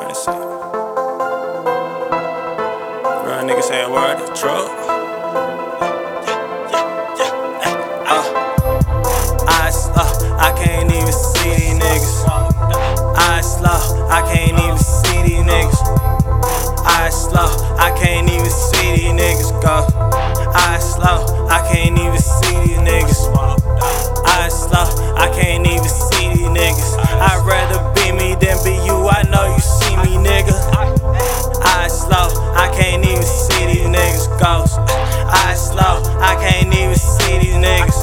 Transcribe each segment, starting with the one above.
Real shit. Real nigga saying word, truck. I slow, I can't even see these niggas. I slow, uh, I can't even see these niggas. I slow, uh, I can't even see these niggas go. I slow, I can't I can't even see these niggas.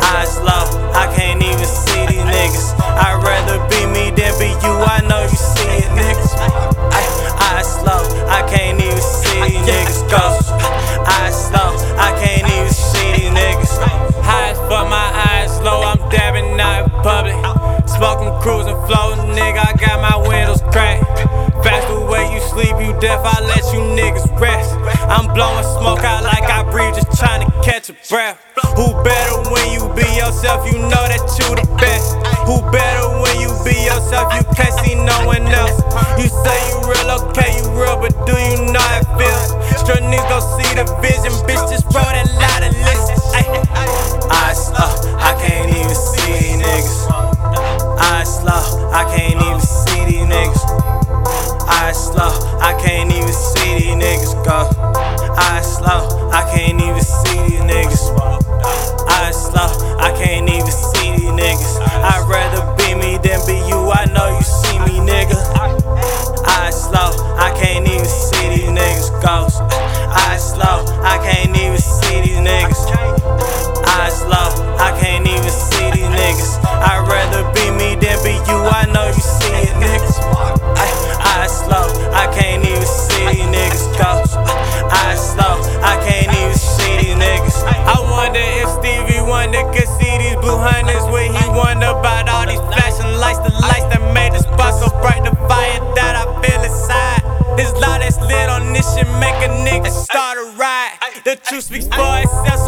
I slow, I can't even see these niggas. I'd rather be me than be you. I know you see it, niggas. I slow, I can't even see these niggas ghost. I slow, I can't even see these niggas. High as my eyes low. I'm dabbing out in public. Smoking, cruising, floating, nigga. I got my windows cracked. Fast the way you sleep, you deaf. I let you niggas rest. I'm blowing smoke out like I breathe, just trying to catch a breath. Who better when you be yourself? You know that you the best. Who better when you be yourself? You can't see no one else. You say you real, okay, you real, but do you know it feels? Straight niggas gon' see the vision, bitch. Just roll that lot of listen. I slow, I can't even see these niggas. I slow, I can't even see these niggas. I slow, Truth speaks for itself,